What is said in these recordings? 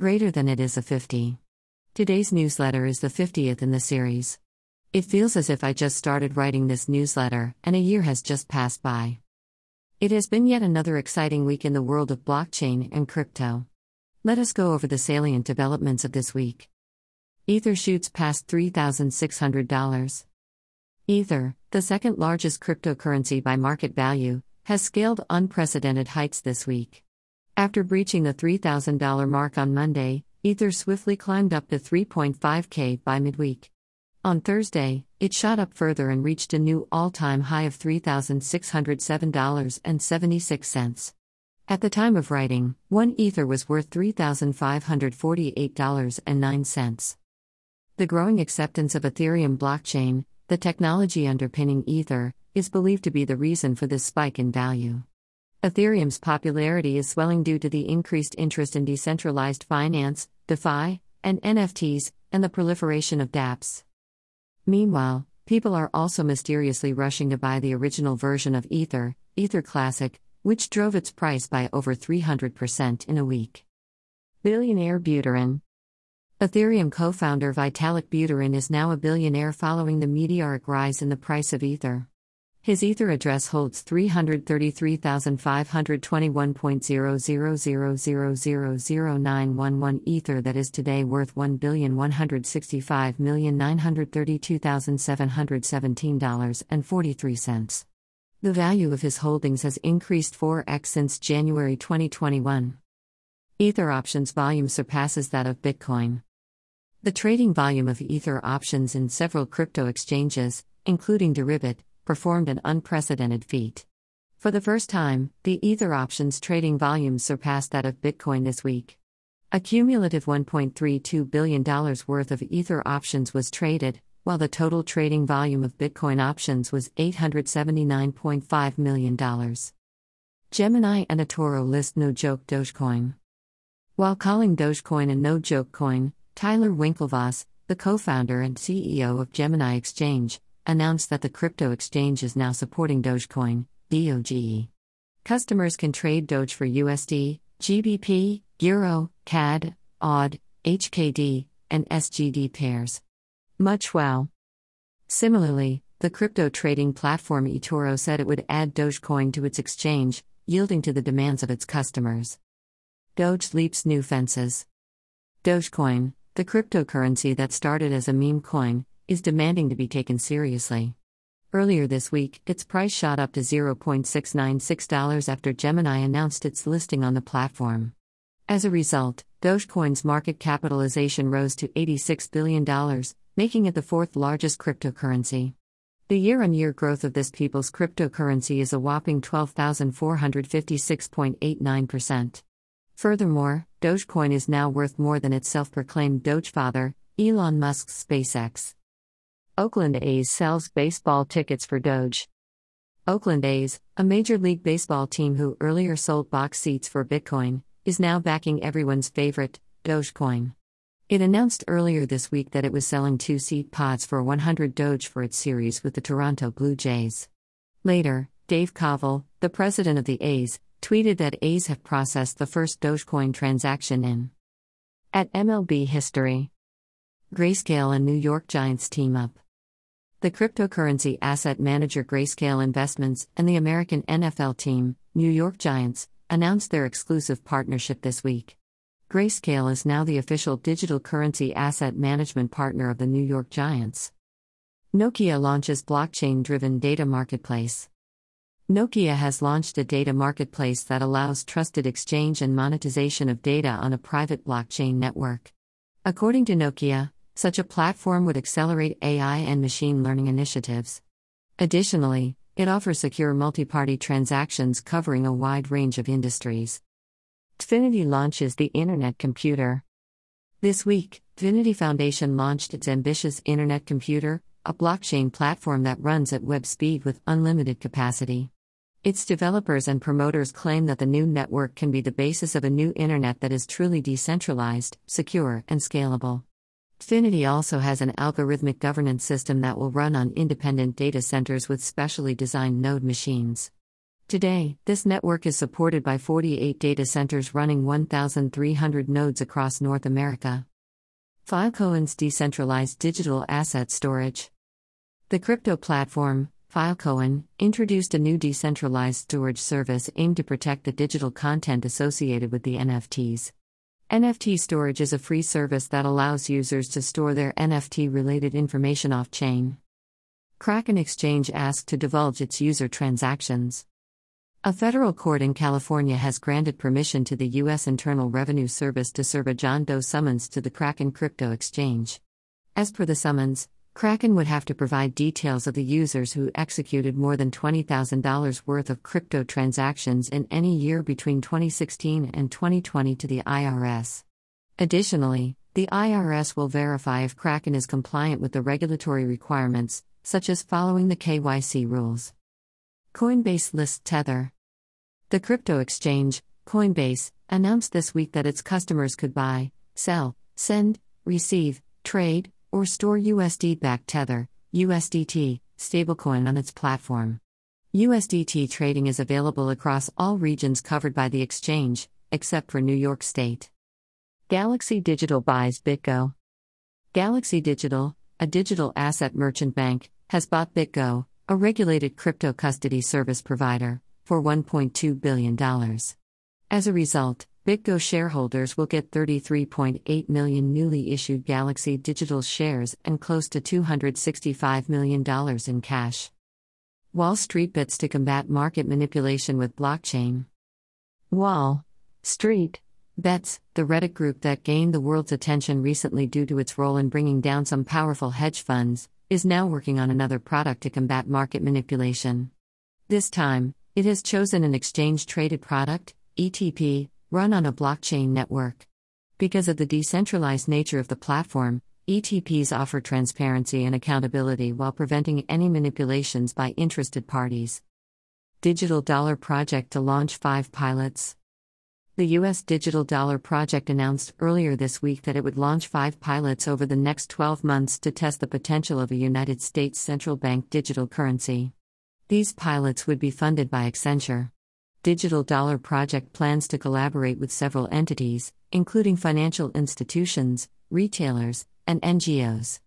Greater than it is a 50. Today's newsletter is the 50th in the series. It feels as if I just started writing this newsletter, and a year has just passed by. It has been yet another exciting week in the world of blockchain and crypto. Let us go over the salient developments of this week. Ether shoots past $3,600. Ether, the second largest cryptocurrency by market value, has scaled unprecedented heights this week. After breaching the $3,000 mark on Monday, Ether swiftly climbed up to 3.5K by midweek. On Thursday, it shot up further and reached a new all time high of $3,607.76. At the time of writing, one Ether was worth $3,548.09. The growing acceptance of Ethereum blockchain, the technology underpinning Ether, is believed to be the reason for this spike in value. Ethereum's popularity is swelling due to the increased interest in decentralized finance, DeFi, and NFTs, and the proliferation of dApps. Meanwhile, people are also mysteriously rushing to buy the original version of Ether, Ether Classic, which drove its price by over 300% in a week. Billionaire Buterin Ethereum co founder Vitalik Buterin is now a billionaire following the meteoric rise in the price of Ether. His Ether address holds 333,521.000000911 Ether that is today worth $1,165,932,717.43. The value of his holdings has increased 4x since January 2021. Ether options volume surpasses that of Bitcoin. The trading volume of Ether options in several crypto exchanges, including Deribit, performed an unprecedented feat. For the first time, the Ether options trading volume surpassed that of Bitcoin this week. A cumulative $1.32 billion worth of Ether options was traded, while the total trading volume of Bitcoin options was $879.5 million. Gemini and eToro list no joke Dogecoin. While calling Dogecoin a no joke coin, Tyler Winklevoss, the co founder and CEO of Gemini Exchange, announced that the crypto exchange is now supporting Dogecoin, DOGE. Customers can trade Doge for USD, GBP, Euro, CAD, AUD, HKD, and SGD pairs. Much wow. Similarly, the crypto trading platform eToro said it would add Dogecoin to its exchange, yielding to the demands of its customers. Doge leaps new fences. Dogecoin, the cryptocurrency that started as a meme coin, is demanding to be taken seriously. Earlier this week, its price shot up to $0.696 after Gemini announced its listing on the platform. As a result, Dogecoin's market capitalization rose to $86 billion, making it the fourth largest cryptocurrency. The year on year growth of this people's cryptocurrency is a whopping 12,456.89%. Furthermore, Dogecoin is now worth more than its self proclaimed Dogefather, Elon Musk's SpaceX. Oakland A's sells baseball tickets for Doge. Oakland A's, a Major League Baseball team who earlier sold box seats for Bitcoin, is now backing everyone's favorite, Dogecoin. It announced earlier this week that it was selling two seat pods for 100 Doge for its series with the Toronto Blue Jays. Later, Dave Kaval, the president of the A's, tweeted that A's have processed the first Dogecoin transaction in. At MLB History, Grayscale and New York Giants team up. The cryptocurrency asset manager Grayscale Investments and the American NFL team, New York Giants, announced their exclusive partnership this week. Grayscale is now the official digital currency asset management partner of the New York Giants. Nokia launches blockchain driven data marketplace. Nokia has launched a data marketplace that allows trusted exchange and monetization of data on a private blockchain network. According to Nokia, such a platform would accelerate AI and machine learning initiatives. Additionally, it offers secure multi party transactions covering a wide range of industries. Dfinity launches the Internet Computer. This week, Dfinity Foundation launched its ambitious Internet Computer, a blockchain platform that runs at web speed with unlimited capacity. Its developers and promoters claim that the new network can be the basis of a new internet that is truly decentralized, secure, and scalable. Dfinity also has an algorithmic governance system that will run on independent data centers with specially designed node machines. Today, this network is supported by 48 data centers running 1,300 nodes across North America. Filecoin's decentralized digital asset storage. The crypto platform, Filecoin, introduced a new decentralized storage service aimed to protect the digital content associated with the NFTs. NFT storage is a free service that allows users to store their NFT related information off chain. Kraken Exchange asked to divulge its user transactions. A federal court in California has granted permission to the U.S. Internal Revenue Service to serve a John Doe summons to the Kraken Crypto Exchange. As per the summons, Kraken would have to provide details of the users who executed more than $20,000 worth of crypto transactions in any year between 2016 and 2020 to the IRS. Additionally, the IRS will verify if Kraken is compliant with the regulatory requirements, such as following the KYC rules. Coinbase lists Tether. The crypto exchange, Coinbase, announced this week that its customers could buy, sell, send, receive, trade, or store USD backed Tether, USDT, stablecoin on its platform. USDT trading is available across all regions covered by the exchange, except for New York State. Galaxy Digital buys BitGo. Galaxy Digital, a digital asset merchant bank, has bought BitGo, a regulated crypto custody service provider, for $1.2 billion. As a result, BitGo shareholders will get 33.8 million newly issued Galaxy Digital shares and close to $265 million in cash. Wall Street bets to combat market manipulation with blockchain. Wall Street Bets, the Reddit group that gained the world's attention recently due to its role in bringing down some powerful hedge funds, is now working on another product to combat market manipulation. This time, it has chosen an exchange traded product, ETP, run on a blockchain network. Because of the decentralized nature of the platform, ETPs offer transparency and accountability while preventing any manipulations by interested parties. Digital Dollar Project to launch five pilots. The U.S. Digital Dollar Project announced earlier this week that it would launch five pilots over the next 12 months to test the potential of a United States central bank digital currency. These pilots would be funded by Accenture. Digital Dollar Project plans to collaborate with several entities, including financial institutions, retailers, and NGOs.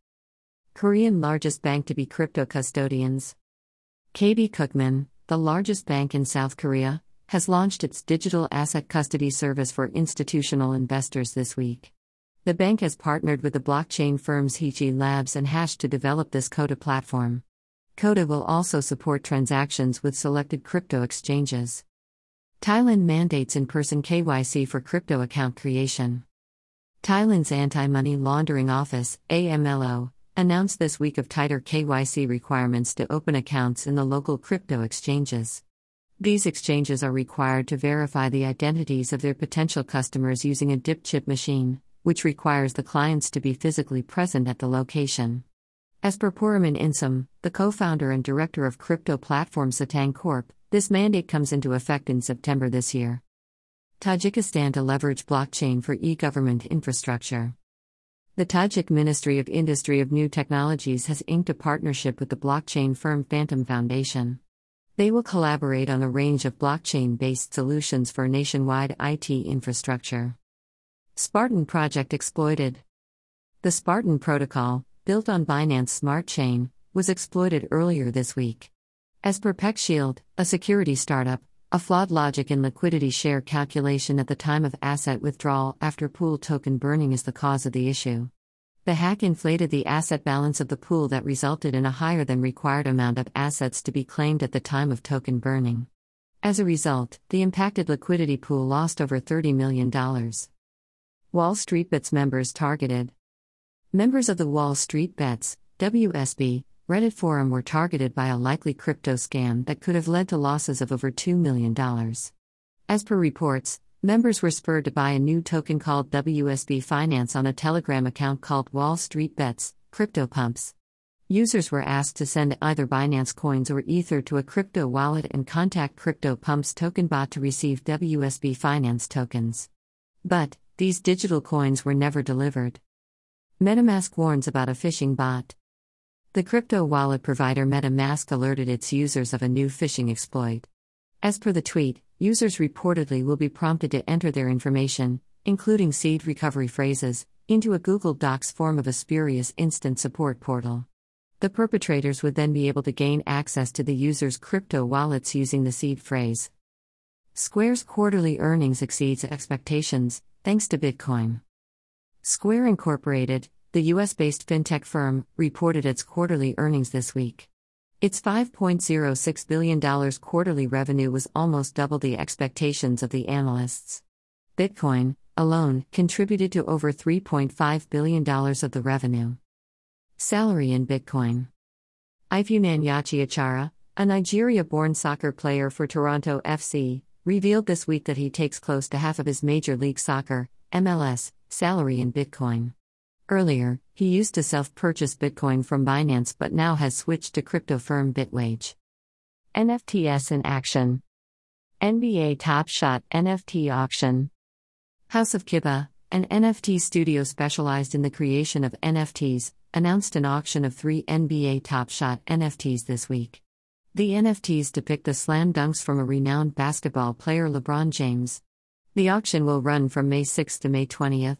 Korean largest bank to be crypto custodians. KB Kookmin, the largest bank in South Korea, has launched its digital asset custody service for institutional investors this week. The bank has partnered with the blockchain firms Haechi Labs and Hash to develop this Coda platform. Coda will also support transactions with selected crypto exchanges. Thailand mandates in person KYC for crypto account creation. Thailand's Anti Money Laundering Office, AMLO, announced this week of tighter KYC requirements to open accounts in the local crypto exchanges. These exchanges are required to verify the identities of their potential customers using a dip chip machine, which requires the clients to be physically present at the location. As per Poramin Insom, the co founder and director of crypto platform Satang Corp., this mandate comes into effect in September this year. Tajikistan to leverage blockchain for e government infrastructure. The Tajik Ministry of Industry of New Technologies has inked a partnership with the blockchain firm Fantom Foundation. They will collaborate on a range of blockchain based solutions for nationwide IT infrastructure. Spartan Project exploited. The Spartan Protocol, built on Binance Smart Chain, was exploited earlier this week. As per PeckShield, a security startup, a flawed logic in liquidity share calculation at the time of asset withdrawal after pool token burning is the cause of the issue. The hack inflated the asset balance of the pool that resulted in a higher than required amount of assets to be claimed at the time of token burning. As a result, the impacted liquidity pool lost over $30 million. Wall Street Bets members targeted. Members of the Wall Street Bets, WSB, Reddit forum were targeted by a likely crypto scam that could have led to losses of over $2 million. As per reports, members were spurred to buy a new token called WSB Finance on a Telegram account called Wall Street Bets, Crypto Pumps. Users were asked to send either Binance coins or Ether to a crypto wallet and contact Crypto Pumps token bot to receive WSB Finance tokens. But, these digital coins were never delivered. MetaMask warns about a phishing bot. The crypto wallet provider MetaMask alerted its users of a new phishing exploit. As per the tweet, users reportedly will be prompted to enter their information, including seed recovery phrases, into a Google Docs form of a spurious instant support portal. The perpetrators would then be able to gain access to the user's crypto wallets using the seed phrase. Square's quarterly earnings exceeds expectations, thanks to Bitcoin. Square Incorporated, the US based fintech firm, reported its quarterly earnings this week. Its $5.06 billion quarterly revenue was almost double the expectations of the analysts. Bitcoin, alone, contributed to over $3.5 billion of the revenue. Salary in Bitcoin. Ifeanyi Achara, a Nigeria born soccer player for Toronto FC, revealed this week that he takes close to half of his Major League Soccer, MLS, salary in Bitcoin. Earlier, he used to self purchase Bitcoin from Binance but now has switched to crypto firm Bitwage. NFTs in action. NBA Top Shot NFT auction. House of Kiba, an NFT studio specialized in the creation of NFTs, announced an auction of three NBA Top Shot NFTs this week. The NFTs depict the slam dunks from a renowned basketball player LeBron James. The auction will run from May 6 to May 20th.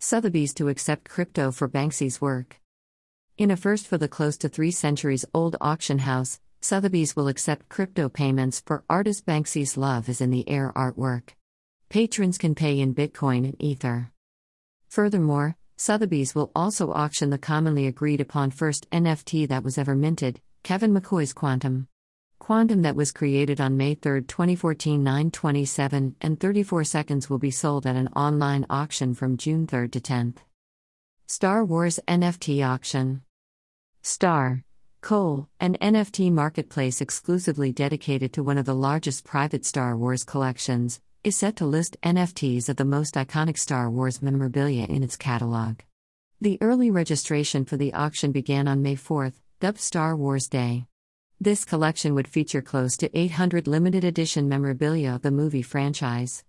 Sotheby's to accept crypto for Banksy's work. In a first for the close to three centuries old auction house, Sotheby's will accept crypto payments for artist Banksy's Love is in the Air artwork. Patrons can pay in Bitcoin and Ether. Furthermore, Sotheby's will also auction the commonly agreed upon first NFT that was ever minted, Kevin McCoy's Quantum. Quantum that was created on May 3, 2014 927 and 34 seconds will be sold at an online auction from June 3 to 10th. Star Wars NFT auction. Star. Cole, an NFT marketplace exclusively dedicated to one of the largest private Star Wars collections, is set to list NFTs of the most iconic Star Wars memorabilia in its catalog. The early registration for the auction began on May 4, dubbed Star Wars Day. This collection would feature close to 800 limited edition memorabilia of the movie franchise.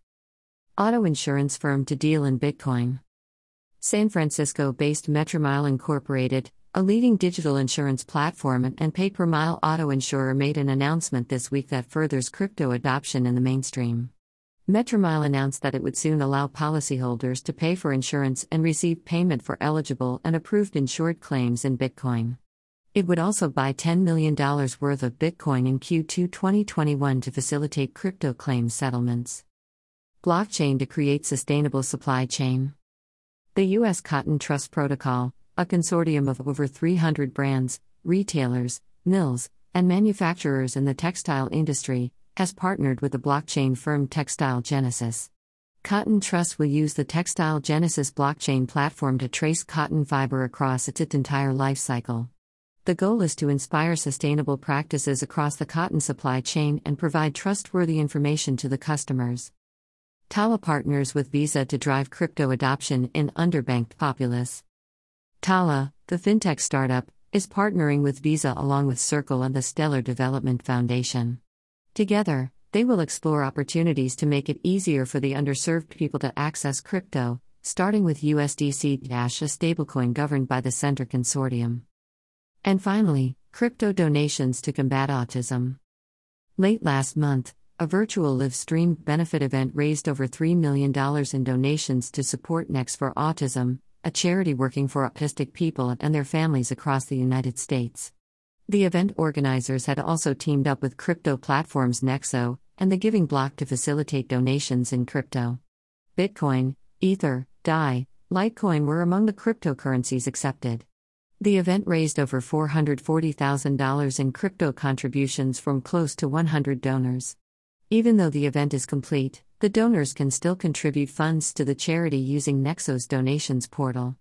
Auto insurance firm to deal in Bitcoin. San Francisco based Metromile Incorporated, a leading digital insurance platform and pay per mile auto insurer, made an announcement this week that furthers crypto adoption in the mainstream. Metromile announced that it would soon allow policyholders to pay for insurance and receive payment for eligible and approved insured claims in Bitcoin. It would also buy $10 million worth of Bitcoin in Q2 2021 to facilitate crypto claim settlements. Blockchain to create sustainable supply chain. The U.S. Cotton Trust Protocol, a consortium of over 300 brands, retailers, mills, and manufacturers in the textile industry, has partnered with the blockchain firm Textile Genesis. Cotton Trust will use the Textile Genesis blockchain platform to trace cotton fiber across its, entire life cycle. The goal is to inspire sustainable practices across the cotton supply chain and provide trustworthy information to the customers. Tala partners with Visa to drive crypto adoption in underbanked populace. Tala, the fintech startup, is partnering with Visa along with Circle and the Stellar Development Foundation. Together, they will explore opportunities to make it easier for the underserved people to access crypto, starting with USDC a stablecoin governed by the Center Consortium. And finally, crypto donations to combat autism. Late last month, a virtual live stream benefit event raised over $3 million in donations to support Next for Autism, a charity working for autistic people and their families across the United States. The event organizers had also teamed up with crypto platforms Nexo and the Giving Block to facilitate donations in crypto. Bitcoin, Ether, DAI, Litecoin were among the cryptocurrencies accepted. The event raised over $440,000 in crypto contributions from close to 100 donors. Even though the event is complete, the donors can still contribute funds to the charity using Nexo's donations portal.